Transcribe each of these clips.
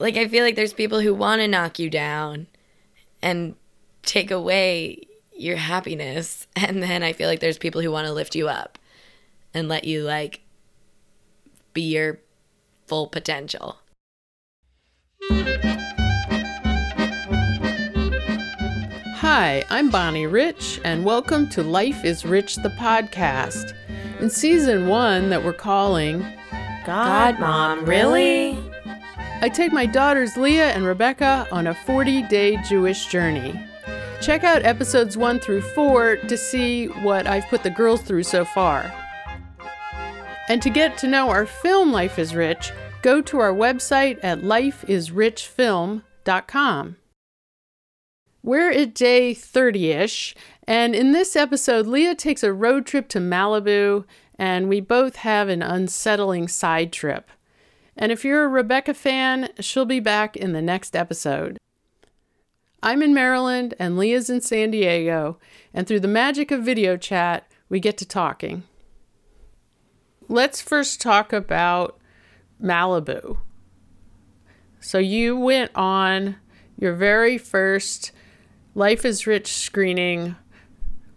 like I feel like there's people who want to knock you down and take away your happiness and then I feel like there's people who want to lift you up and let you like be your full potential. Hi, I'm Bonnie Rich, and welcome to Life is Rich, the podcast. In season one, that we're calling God, Mom, really? I take my daughters Leah and Rebecca on a 40 day Jewish journey. Check out episodes 1 through 4 to see what I've put the girls through so far. And to get to know our film Life is Rich, go to our website at lifeisrichfilm.com. We're at day 30 ish, and in this episode, Leah takes a road trip to Malibu, and we both have an unsettling side trip. And if you're a Rebecca fan, she'll be back in the next episode. I'm in Maryland and Leah's in San Diego, and through the magic of video chat, we get to talking. Let's first talk about Malibu. So, you went on your very first Life is Rich screening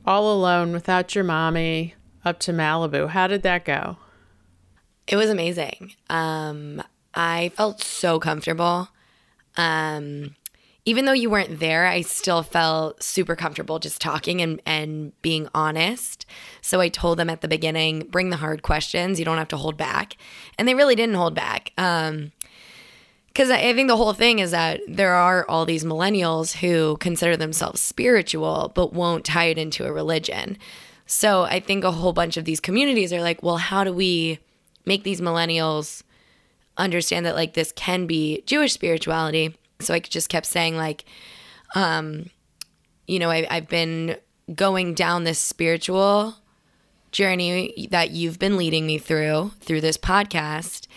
all alone without your mommy up to Malibu. How did that go? It was amazing. Um, I felt so comfortable. Um, even though you weren't there, I still felt super comfortable just talking and, and being honest. So I told them at the beginning, bring the hard questions. You don't have to hold back. And they really didn't hold back. Um, because I think the whole thing is that there are all these millennials who consider themselves spiritual but won't tie it into a religion. So I think a whole bunch of these communities are like, well, how do we make these millennials understand that like this can be Jewish spirituality? So I just kept saying like, um, you know, I, I've been going down this spiritual journey that you've been leading me through through this podcast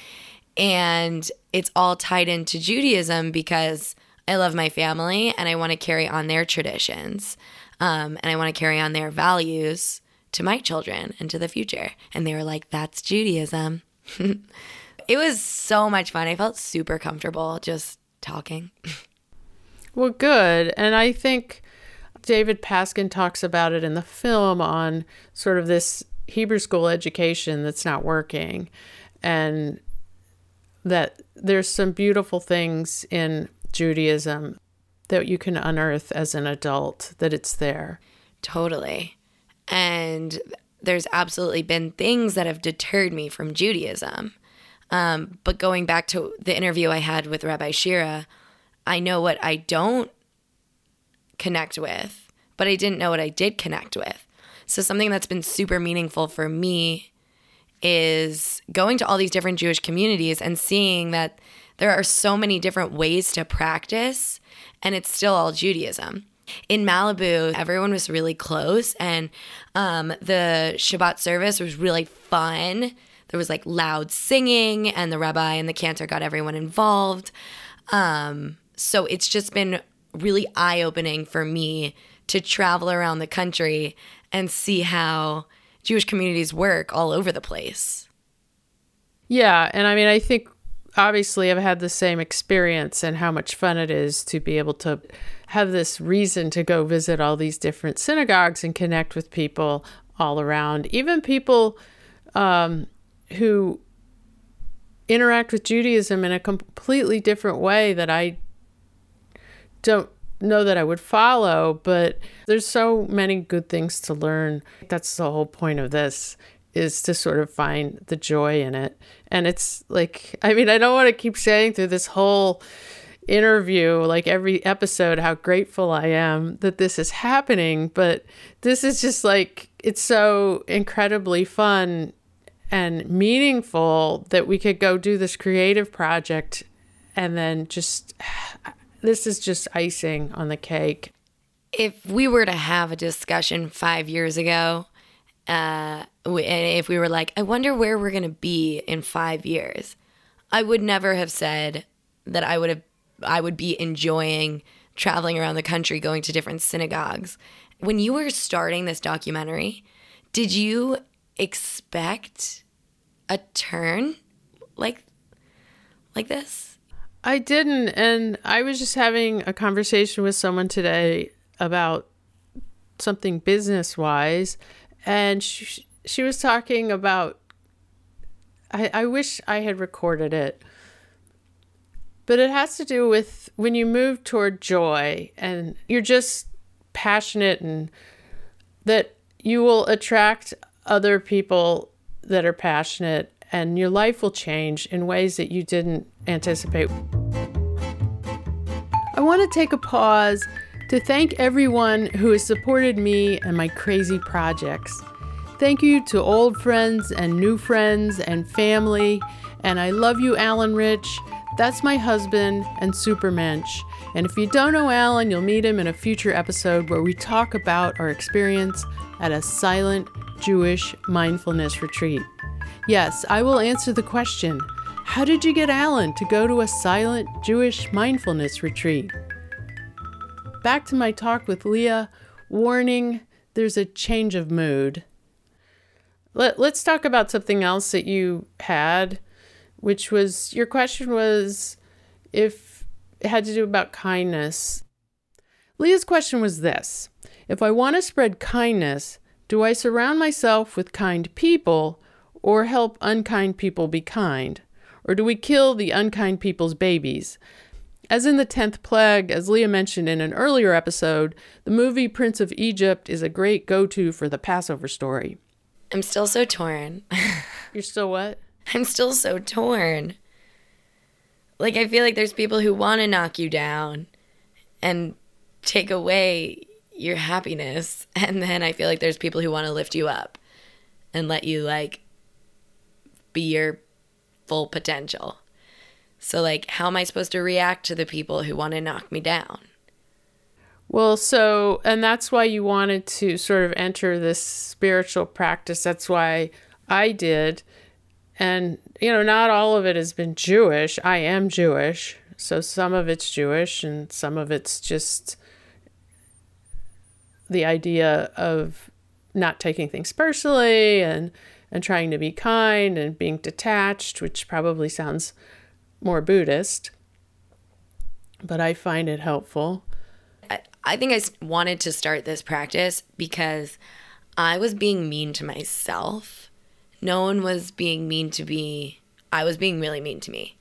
and it's all tied into Judaism because I love my family and I want to carry on their traditions. Um, and I want to carry on their values to my children and to the future. And they were like, that's Judaism. it was so much fun. I felt super comfortable just talking. well, good. And I think David Paskin talks about it in the film on sort of this Hebrew school education that's not working. And that there's some beautiful things in Judaism that you can unearth as an adult, that it's there. Totally. And there's absolutely been things that have deterred me from Judaism. Um, but going back to the interview I had with Rabbi Shira, I know what I don't connect with, but I didn't know what I did connect with. So, something that's been super meaningful for me is going to all these different Jewish communities and seeing that there are so many different ways to practice, and it's still all Judaism. In Malibu, everyone was really close, and um, the Shabbat service was really fun. There was like loud singing, and the rabbi and the cantor got everyone involved. Um, so it's just been really eye opening for me to travel around the country and see how Jewish communities work all over the place. Yeah, and I mean, I think obviously I've had the same experience and how much fun it is to be able to have this reason to go visit all these different synagogues and connect with people all around, even people um, who interact with Judaism in a completely different way that I don't know that I would follow, but there's so many good things to learn. That's the whole point of this is to sort of find the joy in it. And it's like I mean, I don't want to keep saying through this whole interview, like every episode, how grateful I am that this is happening, but this is just like it's so incredibly fun and meaningful that we could go do this creative project and then just this is just icing on the cake. If we were to have a discussion five years ago, uh, and if we were like, I wonder where we're going to be in five years, I would never have said that I would have, I would be enjoying traveling around the country, going to different synagogues. When you were starting this documentary, did you expect a turn like like this? I didn't. And I was just having a conversation with someone today about something business wise. And she, she was talking about, I, I wish I had recorded it, but it has to do with when you move toward joy and you're just passionate and that you will attract other people that are passionate and your life will change in ways that you didn't anticipate. I want to take a pause to thank everyone who has supported me and my crazy projects. Thank you to old friends and new friends and family. And I love you, Alan Rich. That's my husband and Supermensch. And if you don't know Alan, you'll meet him in a future episode where we talk about our experience at a silent Jewish mindfulness retreat. Yes, I will answer the question How did you get Alan to go to a silent Jewish mindfulness retreat? Back to my talk with Leah. Warning there's a change of mood. Let, let's talk about something else that you had, which was your question was if it had to do about kindness. Leah's question was this If I want to spread kindness, do I surround myself with kind people or help unkind people be kind? Or do we kill the unkind people's babies? As in the 10th plague, as Leah mentioned in an earlier episode, the movie Prince of Egypt is a great go to for the Passover story. I'm still so torn. You're still what? I'm still so torn. Like, I feel like there's people who want to knock you down and take away your happiness. And then I feel like there's people who want to lift you up and let you, like, be your full potential. So, like, how am I supposed to react to the people who want to knock me down? Well, so, and that's why you wanted to sort of enter this spiritual practice. That's why I did. And, you know, not all of it has been Jewish. I am Jewish. So some of it's Jewish and some of it's just the idea of not taking things personally and and trying to be kind and being detached, which probably sounds more Buddhist, but I find it helpful. I, I think I wanted to start this practice because I was being mean to myself. No one was being mean to me. I was being really mean to me.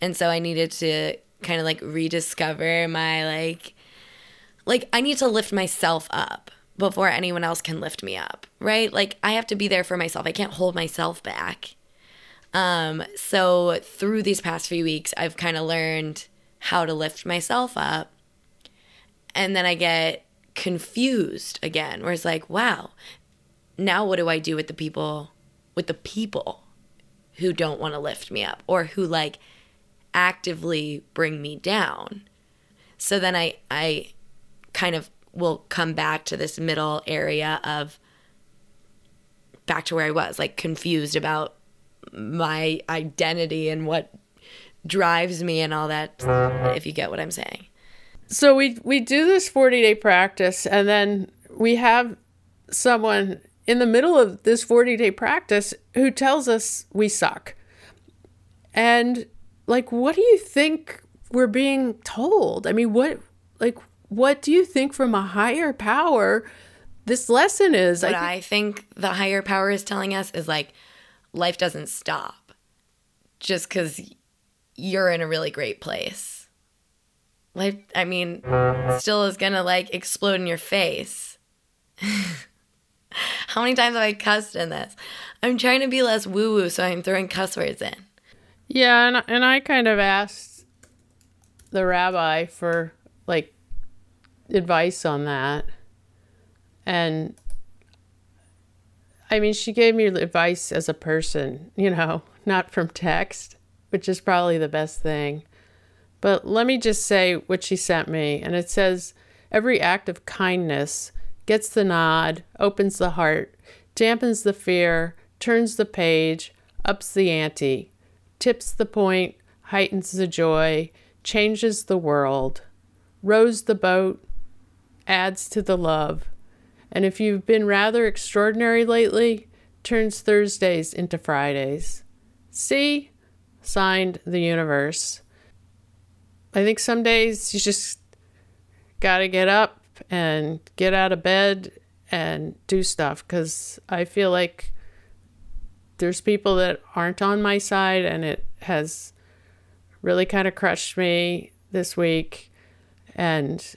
And so I needed to kind of like rediscover my like like I need to lift myself up before anyone else can lift me up, right? Like I have to be there for myself. I can't hold myself back. Um, so through these past few weeks, I've kind of learned how to lift myself up. And then I get confused again, where it's like, wow, now what do I do with the people, with the people who don't want to lift me up or who like actively bring me down? So then I, I kind of will come back to this middle area of back to where I was, like confused about my identity and what drives me and all that if you get what I'm saying. So we we do this 40-day practice and then we have someone in the middle of this 40-day practice who tells us we suck. And like what do you think we're being told? I mean, what like what do you think from a higher power this lesson is? What I, th- I think the higher power is telling us is like life doesn't stop just because you're in a really great place. Life, I mean, still is gonna like explode in your face. How many times have I cussed in this? I'm trying to be less woo woo, so I'm throwing cuss words in. Yeah, and, and I kind of asked the rabbi for like advice on that. And I mean, she gave me advice as a person, you know, not from text, which is probably the best thing. But let me just say what she sent me. And it says every act of kindness gets the nod, opens the heart, dampens the fear, turns the page, ups the ante, tips the point, heightens the joy, changes the world, rows the boat, adds to the love and if you've been rather extraordinary lately, turns Thursdays into Fridays. See? Signed the universe. I think some days you just got to get up and get out of bed and do stuff because I feel like there's people that aren't on my side and it has really kind of crushed me this week. And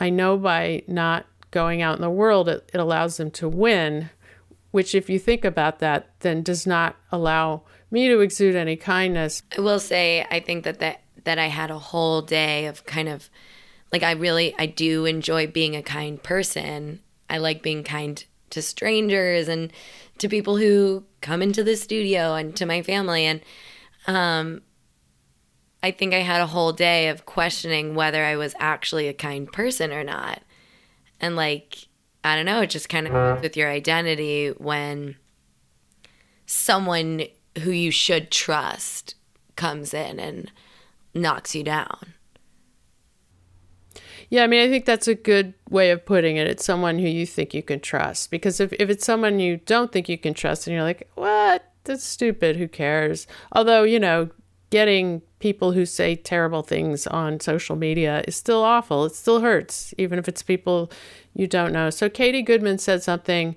I know by not going out in the world, it, it allows them to win, which, if you think about that, then does not allow me to exude any kindness. I will say, I think that that, that I had a whole day of kind of like, I really, I do enjoy being a kind person. I like being kind to strangers and to people who come into the studio and to my family. And um, I think I had a whole day of questioning whether I was actually a kind person or not. And like, I don't know, it just kind of with your identity when someone who you should trust comes in and knocks you down. Yeah, I mean, I think that's a good way of putting it. It's someone who you think you can trust. Because if, if it's someone you don't think you can trust and you're like, what? That's stupid. Who cares? Although, you know, getting people who say terrible things on social media is still awful. It still hurts, even if it's people you don't know. So, Katie Goodman said something.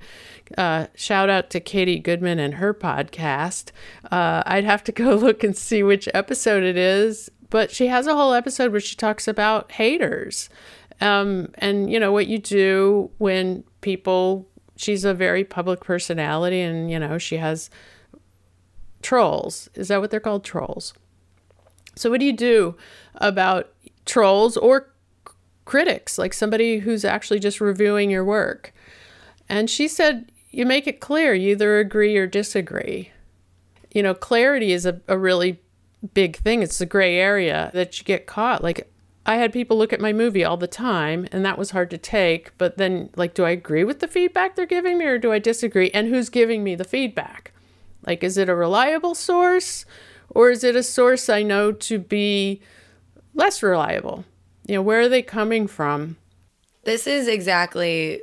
Uh, shout out to Katie Goodman and her podcast. Uh, I'd have to go look and see which episode it is, but she has a whole episode where she talks about haters um, and, you know, what you do when people, she's a very public personality and, you know, she has trolls. Is that what they're called? Trolls. So, what do you do about trolls or critics, like somebody who's actually just reviewing your work? And she said, you make it clear, you either agree or disagree. You know, clarity is a, a really big thing. It's the gray area that you get caught. Like, I had people look at my movie all the time, and that was hard to take. But then, like, do I agree with the feedback they're giving me or do I disagree? And who's giving me the feedback? Like, is it a reliable source or is it a source I know to be less reliable? You know, where are they coming from? This is exactly,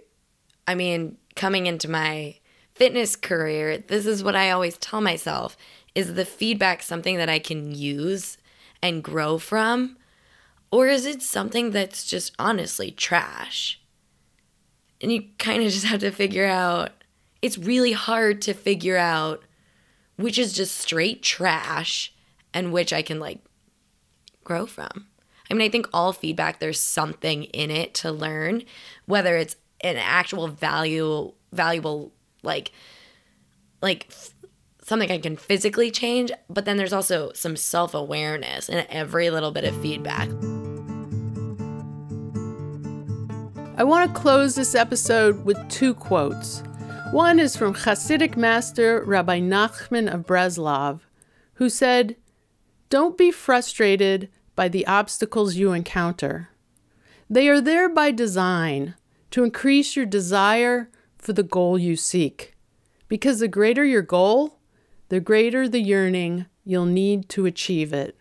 I mean, coming into my fitness career, this is what I always tell myself is the feedback something that I can use and grow from? Or is it something that's just honestly trash? And you kind of just have to figure out, it's really hard to figure out which is just straight trash and which I can like grow from. I mean, I think all feedback, there's something in it to learn, whether it's an actual value, valuable, like, like something I can physically change, but then there's also some self awareness in every little bit of feedback. I want to close this episode with two quotes. One is from Hasidic master Rabbi Nachman of Breslov, who said, Don't be frustrated by the obstacles you encounter. They are there by design to increase your desire for the goal you seek. Because the greater your goal, the greater the yearning you'll need to achieve it.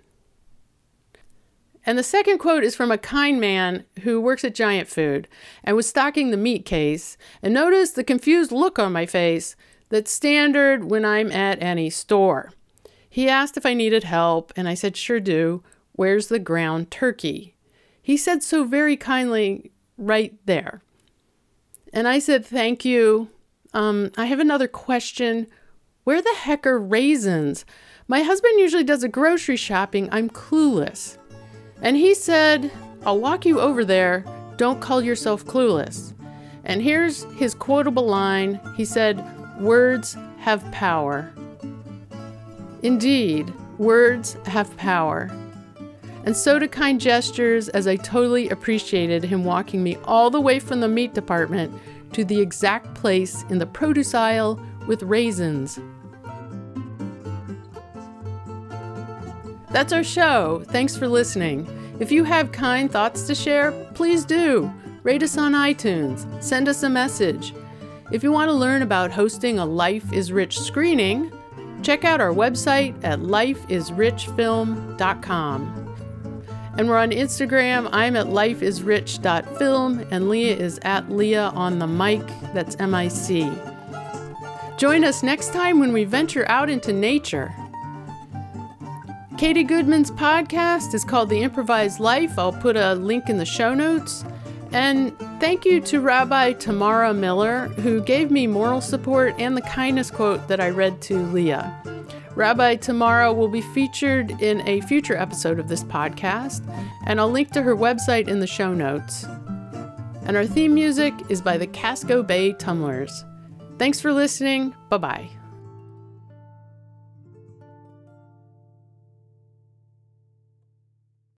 And the second quote is from a kind man who works at Giant Food and was stocking the meat case and noticed the confused look on my face that's standard when I'm at any store. He asked if I needed help, and I said, Sure do. Where's the ground turkey? He said so very kindly, Right there. And I said, Thank you. Um, I have another question. Where the heck are raisins? My husband usually does a grocery shopping. I'm clueless. And he said, I'll walk you over there. Don't call yourself clueless. And here's his quotable line He said, Words have power. Indeed, words have power. And so do kind gestures, as I totally appreciated him walking me all the way from the meat department to the exact place in the produce aisle with raisins. That's our show. Thanks for listening. If you have kind thoughts to share, please do. Rate us on iTunes. Send us a message. If you want to learn about hosting a Life is Rich screening, check out our website at lifeisrichfilm.com. And we're on Instagram. I'm at lifeisrich.film, and Leah is at Leah on the mic. That's M I C. Join us next time when we venture out into nature. Katie Goodman's podcast is called The Improvised Life. I'll put a link in the show notes. And thank you to Rabbi Tamara Miller, who gave me moral support and the kindness quote that I read to Leah. Rabbi Tamara will be featured in a future episode of this podcast, and I'll link to her website in the show notes. And our theme music is by the Casco Bay Tummlers. Thanks for listening. Bye bye.